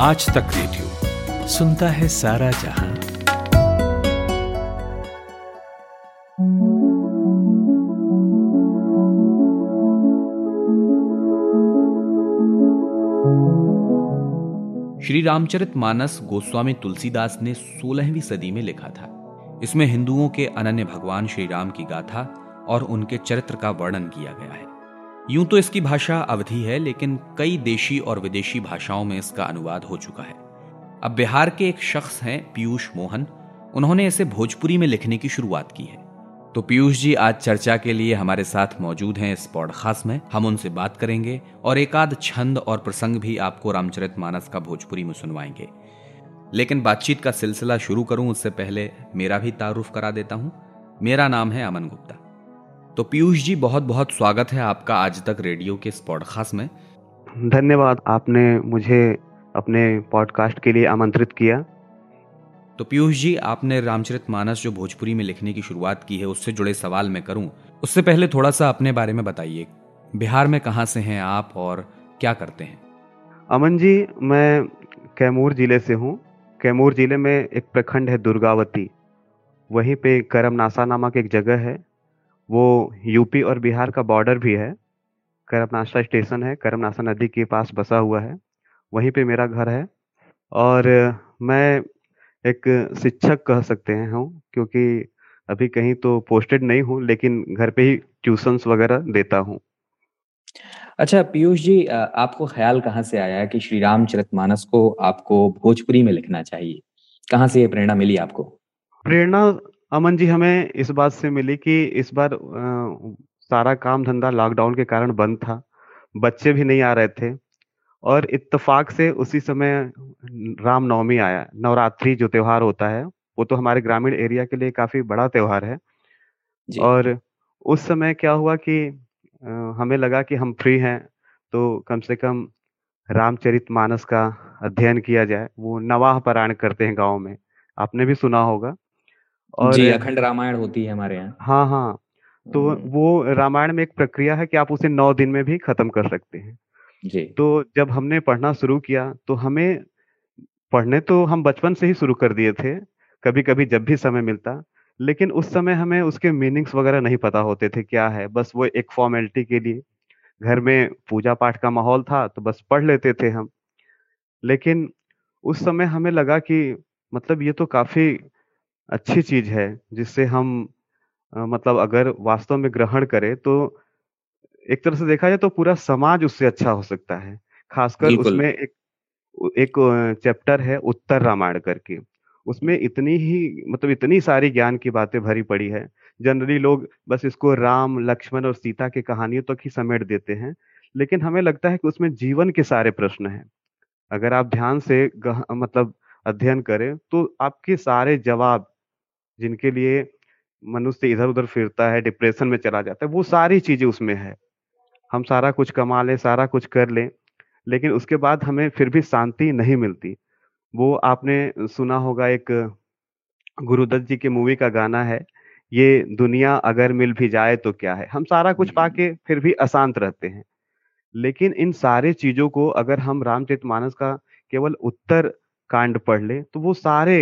आज तक रेडियो सुनता है सारा जहाँ। श्री रामचरित मानस गोस्वामी तुलसीदास ने 16वीं सदी में लिखा था। इसमें हिंदुओं के अनन्य भगवान श्री राम की गाथा और उनके चरित्र का वर्णन किया गया है। यूँ तो इसकी भाषा अवधि है, लेकिन कई देशी और विदेशी भाषाओं में इसका अनुवाद हो चुका है। अब बिहार के एक शख्स हैं पीयूष मोहन। उन्होंने इसे भोजपुरी में लिखने की शुरुआत की है। तो पीयूष जी, आज चर्चा के लिए हमारे साथ मौजूद हैं इस पॉडकास्ट में। हम उनसे बात करेंगे और एक आध छंद और प्रसंग भी आपको रामचरित मानस का भोजपुरी में सुनवाएँगे। लेकिन बातचीत का सिलसिला शुरू करूँ, उससे पहले मेरा भी तारुफ करा देता हूँ। मेरा नाम है अमन गुप्ता। तो पीयूष जी बहुत बहुत स्वागत है आपका आज तक रेडियो के इस पॉडकास्ट में। धन्यवाद आपने मुझे अपने पॉडकास्ट के लिए आमंत्रित किया। तो पीयूष जी आपने रामचरित मानस जो भोजपुरी में लिखने की शुरुआत की है उससे जुड़े सवाल मैं करूँ। उससे पहले थोड़ा सा अपने बारे में बताइए बिहार में कहाँ से हैं आप और क्या करते हैं? अमन जी मैं कैमूर ज़िले से हूँ। कैमूर ज़िले में एक प्रखंड है दुर्गावती। वहीं पे करमनासा नामक एक जगह है। वो यूपी और बिहार का बॉर्डर भी है। करमनासा स्टेशन है करमनासा नदी के पास बसा हुआ है। वहीं पे मेरा घर है और मैं एक शिक्षक कह सकते हैं हूँ क्योंकि अभी कहीं तो पोस्टेड नहीं हूँ लेकिन घर पे ही ट्यूशंस वगैरह देता हूँ। अच्छा पीयूष जी आपको ख्याल कहाँ से आया कि श्री रामचरित मानस को आपको भोजपुरी में लिखना चाहिए? कहाँ से ये प्रेरणा मिली आपको? प्रेरणा अमन जी हमें इस बात से मिली कि इस बार आ, सारा काम धंधा लॉकडाउन के कारण बंद था। बच्चे भी नहीं आ रहे थे और इत्तेफाक से उसी समय रामनवमी आया। नवरात्रि जो त्योहार होता है वो तो हमारे ग्रामीण एरिया के लिए काफ़ी बड़ा त्योहार है। और उस समय क्या हुआ कि आ, हमें लगा कि हम फ्री हैं तो कम से कम रामचरित मानस का अध्ययन किया जाए। वो नवाह पारायण करते हैं गाँव में। आपने भी सुना होगा। और जी अखंड रामायण होती है हमारे यहाँ। हाँ हाँ। तो हम्म। वो रामायण में एक प्रक्रिया है कि आप उसे नौ दिन में भी खत्म कर सकते हैं। जी। तो जब हमने पढ़ना शुरू किया तो हमें पढ़ने तो हम बचपन से ही शुरू कर दिए थे कभी कभी जब भी समय मिलता लेकिन उस समय हमें उसके मीनिंग्स वगैरह नहीं पता होते थे क्या है बस वो एक फॉर्मेलिटी के लिए। घर में पूजा पाठ का माहौल था तो बस पढ़ लेते थे हम। लेकिन उस समय हमें लगा कि मतलब ये तो काफ़ी अच्छी चीज़ है जिससे हम मतलब अगर वास्तव में ग्रहण करें तो एक तरह से देखा जाए तो पूरा समाज उससे अच्छा हो सकता है। खासकर उसमें एक एक चैप्टर है उत्तर रामायण करके। उसमें इतनी ही मतलब इतनी सारी ज्ञान की बातें भरी पड़ी है। जनरली लोग बस इसको राम लक्ष्मण और सीता की कहानियों तक तो ही समेट देते हैं लेकिन हमें लगता है कि उसमें जीवन के सारे प्रश्न हैं। अगर आप ध्यान से मतलब अध्ययन करें तो आपके सारे जवाब जिनके लिए मनुष्य इधर उधर फिरता है डिप्रेशन में चला जाता है वो सारी चीज़ें उसमें है। हम सारा कुछ कमा लें सारा कुछ कर लें लेकिन उसके बाद हमें फिर भी शांति नहीं मिलती। वो आपने सुना होगा एक गुरुदत्त जी के मूवी का गाना है ये दुनिया अगर मिल भी जाए तो क्या है? हम सारा कुछ पाके फिर भी अशांत रहते हैं। लेकिन इन सारे चीज़ों को अगर हम रामचरित मानस का केवल उत्तर कांड पढ़ ले तो वो सारे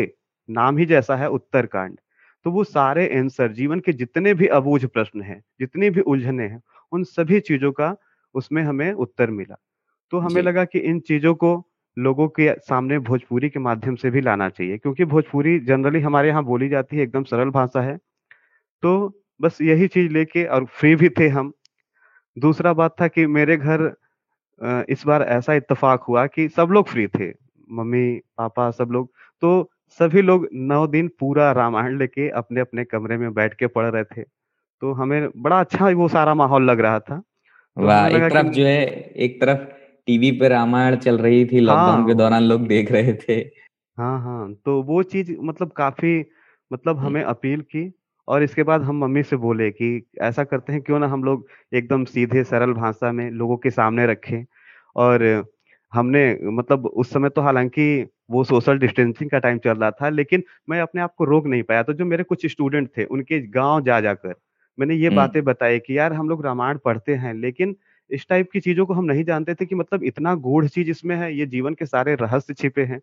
नाम ही जैसा है उत्तर कांड। तो वो सारे आंसर जीवन के जितने भी अबूझ प्रश्न हैं जितनी भी उलझने हैं उन सभी चीज़ों का उसमें हमें उत्तर मिला। तो हमें लगा कि इन चीज़ों को लोगों के सामने भोजपुरी के माध्यम से भी लाना चाहिए क्योंकि भोजपुरी जनरली हमारे यहाँ बोली जाती है एकदम सरल भाषा है। तो बस यही चीज़ लेके और फ्री भी थे हम। दूसरा बात था कि मेरे घर इस बार ऐसा इत्तेफाक हुआ कि सब लोग फ्री थे। मम्मी पापा सब लोग। तो सभी लोग नौ दिन पूरा रामायण लेके अपने अपने कमरे में बैठ के पढ़ रहे थे। तो हमें बड़ा अच्छा वो सारा माहौल लग रहा था। तो वाह एक तरफ़ जो है एक तरफ़ टीवी पे रामायण चल रही थी लॉकडाउन हाँ, के दौरान लोग देख रहे थे। हाँ हाँ तो वो चीज़ मतलब काफ़ी मतलब हमें अपील की और इसके बाद हम मम्मी से बोले कि ऐसा करते हैं क्यों ना हम लोग एकदम सीधे सरल भाषा में लोगों के सामने रखें। और हमने मतलब उस समय तो हालाँकि वो सोशल डिस्टेंसिंग का टाइम चल रहा था लेकिन मैं अपने आप को रोक नहीं पाया। तो जो मेरे कुछ स्टूडेंट थे उनके गाँव जा जाकर मैंने ये बातें बताई कि यार हम लोग रामायण पढ़ते हैं लेकिन इस टाइप की चीज़ों को हम नहीं जानते थे कि मतलब इतना गूढ़ चीज़ इसमें है, ये जीवन के सारे रहस्य छिपे हैं।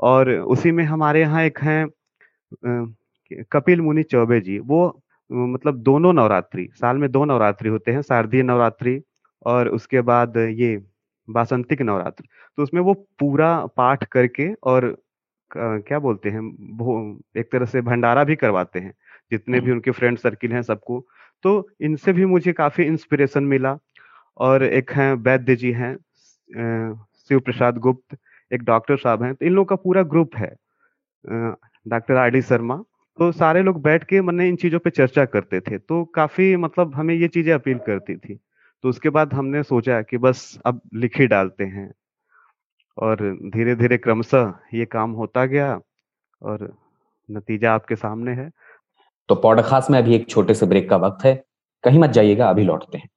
और उसी में हमारे यहाँ एक हैं कपिल मुनि चौबे जी, वो मतलब दोनों नवरात्रि, साल में दो नवरात्रि होते हैं, शारदीय नवरात्रि और उसके बाद ये बासंतिक नवरात्र। तो उसमें वो पूरा पाठ करके और क्या बोलते हैं एक तरह से भंडारा भी करवाते हैं, जितने भी उनके फ्रेंड सर्किल हैं सबको। तो इनसे भी मुझे काफ़ी इंस्पिरेशन मिला और एक हैं वैद्य जी हैं शिव प्रसाद गुप्त, एक डॉक्टर साहब हैं, तो इन लोगों का पूरा ग्रुप है डॉक्टर आर डी शर्मा। तो सारे लोग बैठ के मैंने इन चीज़ों पे चर्चा करते थे, तो काफ़ी मतलब हमें ये चीज़ें अपील करती थी। तो उसके बाद हमने सोचा कि बस अब लिख ही डालते हैं। और धीरे-धीरे क्रमशः ये काम होता गया और नतीजा आपके सामने है। तो पॉडकास्ट में अभी एक छोटे से ब्रेक का वक्त है। कहीं मत जाइएगा अभी लौटते हैं।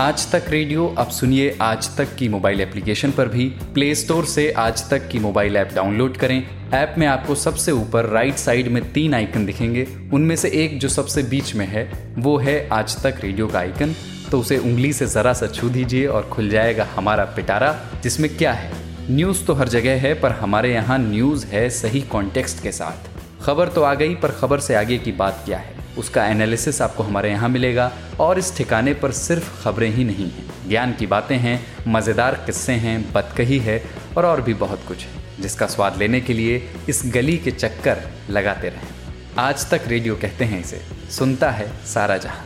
आज तक रेडियो अब सुनिए आज तक की मोबाइल एप्लीकेशन पर भी। प्ले स्टोर से आज तक की मोबाइल ऐप डाउनलोड करें। ऐप में आपको सबसे ऊपर राइट साइड में तीन आइकन दिखेंगे। उनमें से एक जो सबसे बीच में है, वो है आज तक रेडियो का आइकन तो उसे उंगली से जरा सा छू दीजिए और खुल जाएगा हमारा पिटारा, जिसमें क्या है? न्यूज़ तो हर जगह है, पर हमारे यहाँ न्यूज़ है सही कॉन्टेक्स्ट के साथ। खबर तो आ गई, पर खबर से आगे की बात क्या है? उसका एनालिसिस आपको हमारे यहाँ मिलेगा, और इस ठिकाने पर सिर्फ़ खबरें ही नहीं हैं। ज्ञान की बातें हैं, मज़ेदार किस्से हैं बतकही है, और और भी बहुत कुछ है। जिसका स्वाद लेने के लिए इस गली के चक्कर लगाते रहें। आज तक रेडियो कहते हैं इसे, सुनता है सारा जहाँ।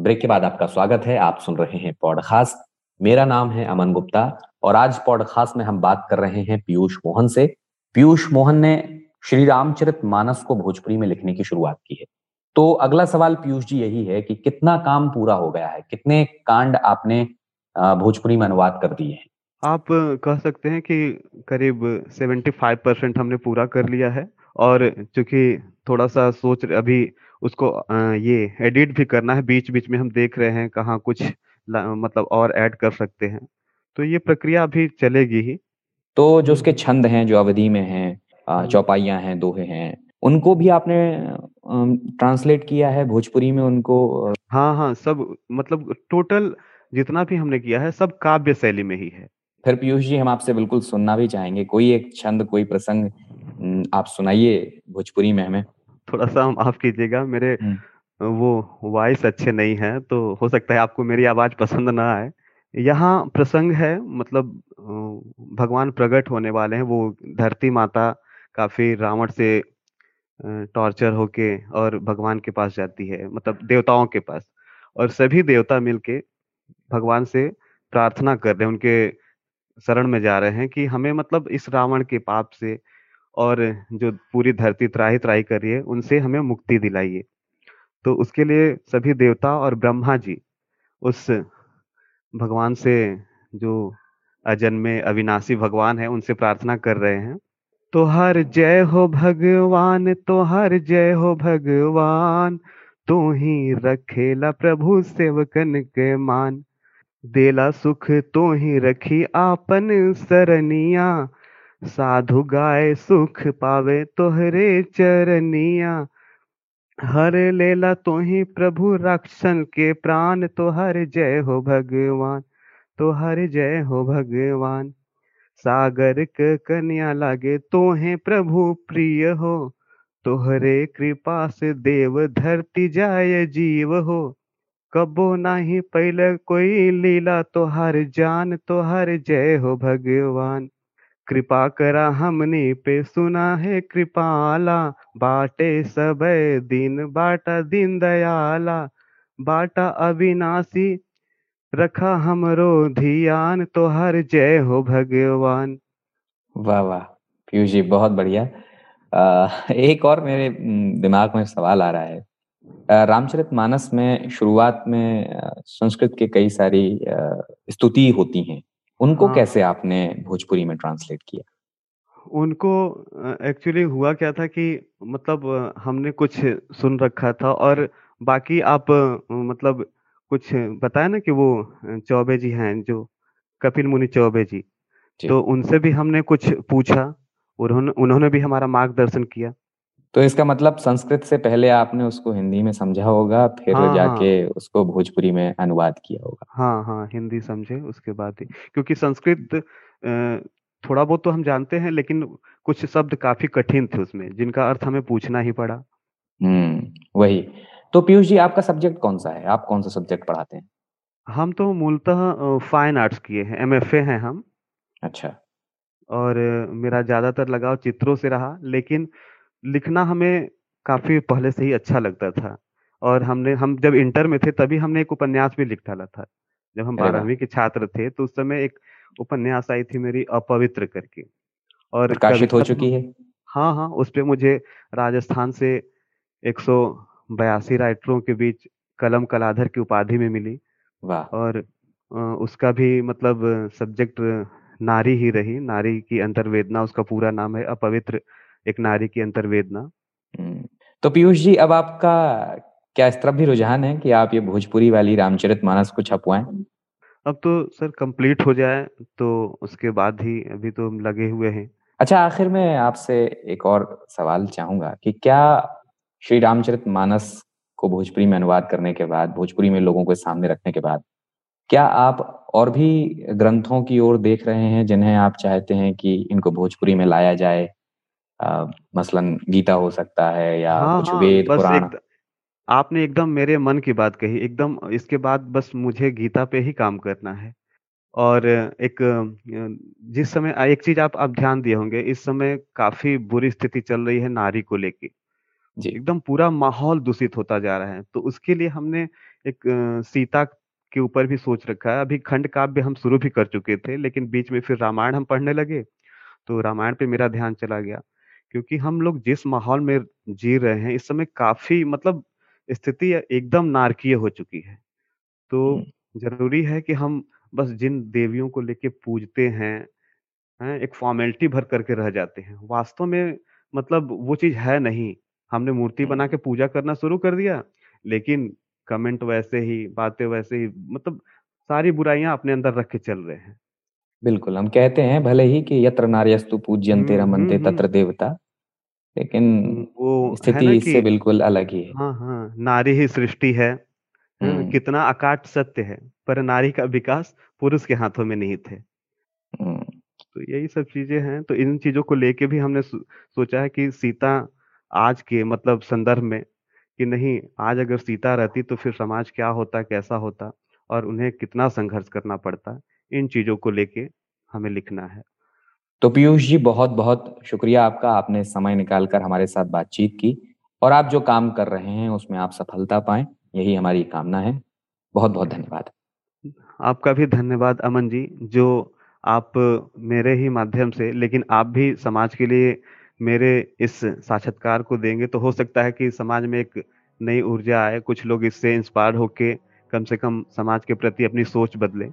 ब्रेक के बाद आपका स्वागत है, आप सुन रहे हैं पॉडकास्ट। मेरा नाम है अमन गुप्ता और आज पॉडकास्ट में हम बात कर रहे हैं पीयूष मोहन से। पीयूष मोहन ने श्री रामचरित मानस को भोजपुरी में लिखने की शुरुआत की है। तो अगला सवाल पीयूष जी यही है कि कितना काम पूरा हो गया है? कितने कांड आपने भोजपुरी में अनुवाद कर दिए हैं। आप कह सकते हैं कि करीब 75 परसेंट हमने पूरा कर लिया है और चूँकि थोड़ा सा सोच अभी उसको ये एडिट भी करना है बीच बीच में हम देख रहे हैं कहाँ कुछ मतलब और ऐड कर सकते हैं। तो ये प्रक्रिया अभी चलेगी ही। तो जो उसके छंद हैं जो अवधि में हैं चौपाइयाँ हैं दोहे हैं उनको भी आपने ट्रांसलेट किया है भोजपुरी में उनको? हाँ हाँ सब मतलब टोटल जितना भी हमने किया है सब काव्य शैली में ही है। फिर पीयूष जी हम आपसे बिल्कुल सुनना भी चाहेंगे। कोई एक छंद कोई प्रसंग आप सुनाइए भोजपुरी में हमें। थोड़ा सा आप कीजिएगा मेरे वो वॉइस अच्छे नहीं है तो हो सकता है आपको मेरी आवाज़ पसंद ना आए। यहाँ प्रसंग है मतलब भगवान प्रकट होने वाले हैं वो धरती माता काफ़ी रावण से टॉर्चर होके और भगवान के पास जाती है मतलब देवताओं के पास। और सभी देवता मिलके भगवान से प्रार्थना कर रहे हैं, उनके शरण में जा रहे हैं कि हमें मतलब इस रावण के पाप से और जो पूरी धरती त्राही त्राही कर रही है, उनसे हमें मुक्ति दिलाइए। तो उसके लिए सभी देवता और ब्रह्मा जी उस भगवान से जो अजन्मे अविनाशी भगवान है, उनसे प्रार्थना कर रहे हैं। तो हर जय हो भगवान तो हर जय हो भगवान, तू ही रखेला प्रभु सेवकन के मान। देला सुख तो ही रखी आपन सरनिया। साधु गाय सुख पावे तोहरे चरनिया। हर लेला तो ही प्रभु रक्षण के प्राण तो हर जय हो भगवान तो हर जय हो भगवान। सागर के कन्या लागे तो है प्रभु प्रिय हो, तोहरे कृपा से देव धरती जाय जीव हो। कबो नाही पहले कोई लीला तो हर जान तो हर जय हो भगवान। कृपा करा हमने पे सुना है कृपाला, बाटे सब दिन, बाटा दिन दयाला। बाटा अविनाशी, रखा हमरो ध्यान तो हर जय हो भगवान। वाह वाह, पीयूष जी, बहुत बढ़िया। एक और मेरे दिमाग में सवाल आ रहा है। रामचरित मानस में शुरुआत में संस्कृत के कई सारी स्तुति होती हैं। उनको हाँ। कैसे आपने भोजपुरी में ट्रांसलेट किया? उनको एक्चुअली हुआ क्या था कि मतलब हमने कुछ सुन रखा था और बाकी आप मतलब कुछ बताया ना कि वो चौबे जी हैं जो कपिल मुनि चौबे जी। तो उनसे भी हमने कुछ पूछा उन्होंने उन्होंने भी हमारा मार्गदर्शन किया। तो इसका मतलब संस्कृत से पहले आपने उसको हिंदी में समझा होगा फिर हाँ, जाके हाँ, उसको भोजपुरी में अनुवाद किया होगा। हाँ हाँ हिंदी समझे उसके बाद ही। क्योंकि संस्कृत थोड़ा बहुत तो हम जानते हैं लेकिन कुछ शब्द काफ़ी कठिन थे उसमें जिनका अर्थ हमें पूछना ही पड़ा। हम्म वही। तो पीयूष जी आपका सब्जेक्ट कौन सा है? आप कौन सा सब्जेक्ट पढ़ाते हैं? हम तो मूलतः फाइन आर्ट्स किए हैं एमएफए हैं हम। अच्छा। और मेरा ज़्यादातर लगाव चित्रों से रहा लेकिन लिखना हमें काफ़ी पहले से ही अच्छा लगता था। और हमने हम जब इंटर में थे तभी हमने एक उपन्यास भी लिख डाला था। जब हम बारहवीं के छात्र थे तो उस समय एक उपन्यास आई थी मेरी अपवित्र करके। और प्रकाशित हो चुकी है। हाँ हाँ उस पर मुझे राजस्थान से एक सौ बयासी राइटरों के बीच कलम कलाधर की उपाधि में मिली। वाह! और उसका भी मतलब सब्जेक्ट नारी ही रही नारी की अंतर्वेदना उसका पूरा नाम है अपवित्र एक नारी की अंतर्वेदना। हम्म, तो पीयूष जी अब आपका क्या इस तरफ़ भी रुझान है कि आप ये भोजपुरी वाली रामचरित मानस को छपवाएँ? अब तो सर कंप्लीट हो जाए तो उसके बाद ही अभी तो लगे हुए हैं। अच्छा आखिर में आपसे एक और सवाल चाहूँगा कि क्या श्री रामचरित मानस को भोजपुरी में अनुवाद करने के बाद भोजपुरी में लोगों को सामने रखने के बाद क्या आप और भी ग्रंथों की ओर देख रहे हैं जिन्हें आप चाहते हैं कि इनको भोजपुरी में लाया जाए? मसलन गीता हो सकता है या हाँ, कुछ हाँ, वेद पुराण। एक, आपने एकदम मेरे मन की बात कही एकदम इसके बाद बस मुझे गीता पे ही काम करना है। और एक जिस समय एक चीज़ आप आप ध्यान दिए होंगे इस समय काफ़ी बुरी स्थिति चल रही है नारी को लेके। एकदम पूरा माहौल दूषित होता जा रहा है तो उसके लिए हमने एक सीता के ऊपर भी सोच रखा है। अभी खंड काव्य हम शुरू भी कर चुके थे लेकिन बीच में फिर रामायण हम पढ़ने लगे तो रामायण पे मेरा ध्यान चला गया। क्योंकि हम लोग जिस माहौल में जी रहे हैं इस समय काफ़ी मतलब स्थिति एकदम नारकीय हो चुकी है। तो ज़रूरी है कि हम बस जिन देवियों को लेके पूजते हैं हैं एक फॉर्मेलिटी भर करके रह जाते हैं। वास्तव में मतलब वो चीज़ है नहीं। हमने मूर्ति बना के पूजा करना शुरू कर दिया लेकिन कमेंट वैसे ही बातें वैसे ही मतलब सारी बुराइयाँ अपने अंदर रख के चल रहे हैं। बिल्कुल हम कहते हैं भले ही कि यत्र नार्यस्तु पूज्यंते रमनते तत्र देवता लेकिन वो स्थिति इससे बिल्कुल अलग ही है। हाँ हाँ नारी ही सृष्टि है हम्म। कितना अकाट सत्य है पर नारी का विकास पुरुष के हाथों में नहीं थे तो यही सब चीज़ें हैं तो इन चीज़ों को लेके भी हमने सोचा है कि सीता आज के मतलब संदर्भ में कि नहीं आज अगर सीता रहती तो फिर समाज क्या होता कैसा होता और उन्हें कितना संघर्ष करना पड़ता। इन चीज़ों को लेके हमें लिखना है। तो पीयूष जी बहुत बहुत शुक्रिया आपका आपने समय निकालकर हमारे साथ बातचीत की और आप जो काम कर रहे हैं उसमें आप सफलता पाए यही हमारी कामना है। बहुत बहुत धन्यवाद। आपका भी धन्यवाद अमन जी जो आप मेरे ही माध्यम से लेकिन आप भी समाज के लिए मेरे इस साक्षात्कार को देंगे तो हो सकता है कि समाज में एक नई ऊर्जा आए कुछ लोग इससे इंस्पायर होके कम से कम समाज के प्रति अपनी सोच बदले।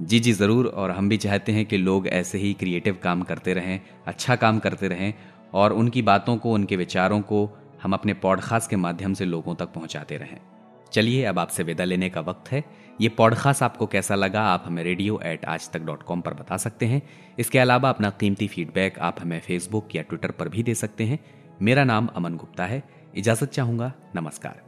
जी जी, ज़रूर। और हम भी चाहते हैं कि लोग ऐसे ही क्रिएटिव काम करते रहें अच्छा काम करते रहें और उनकी बातों को, उनके विचारों को हम अपने पॉडकास्ट के माध्यम से लोगों तक पहुंचाते रहें। चलिए, अब आपसे विदा लेने का वक्त है। ये पॉडकास्ट आपको कैसा लगा, आप हमें रेडियो एट आज तक डॉट कॉम पर बता सकते हैं। इसके अलावा अपना कीमती फीडबैक आप हमें फेसबुक या ट्विटर पर भी दे सकते हैं। मेरा नाम अमन गुप्ता है। इजाज़त चाहूँगा। नमस्कार।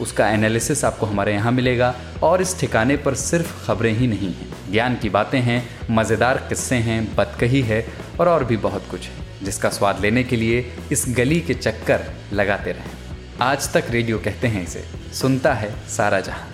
उसका एनालिसिस आपको हमारे यहाँ मिलेगा। और इस ठिकाने पर सिर्फ़ खबरें ही नहीं हैं। ज्ञान की बातें हैं, मज़ेदार किस्से हैं बतकही है और और भी बहुत कुछ है, जिसका स्वाद लेने के लिए इस गली के चक्कर लगाते रहें। आज तक रेडियो कहते हैं इसे, सुनता है सारा जहाँ।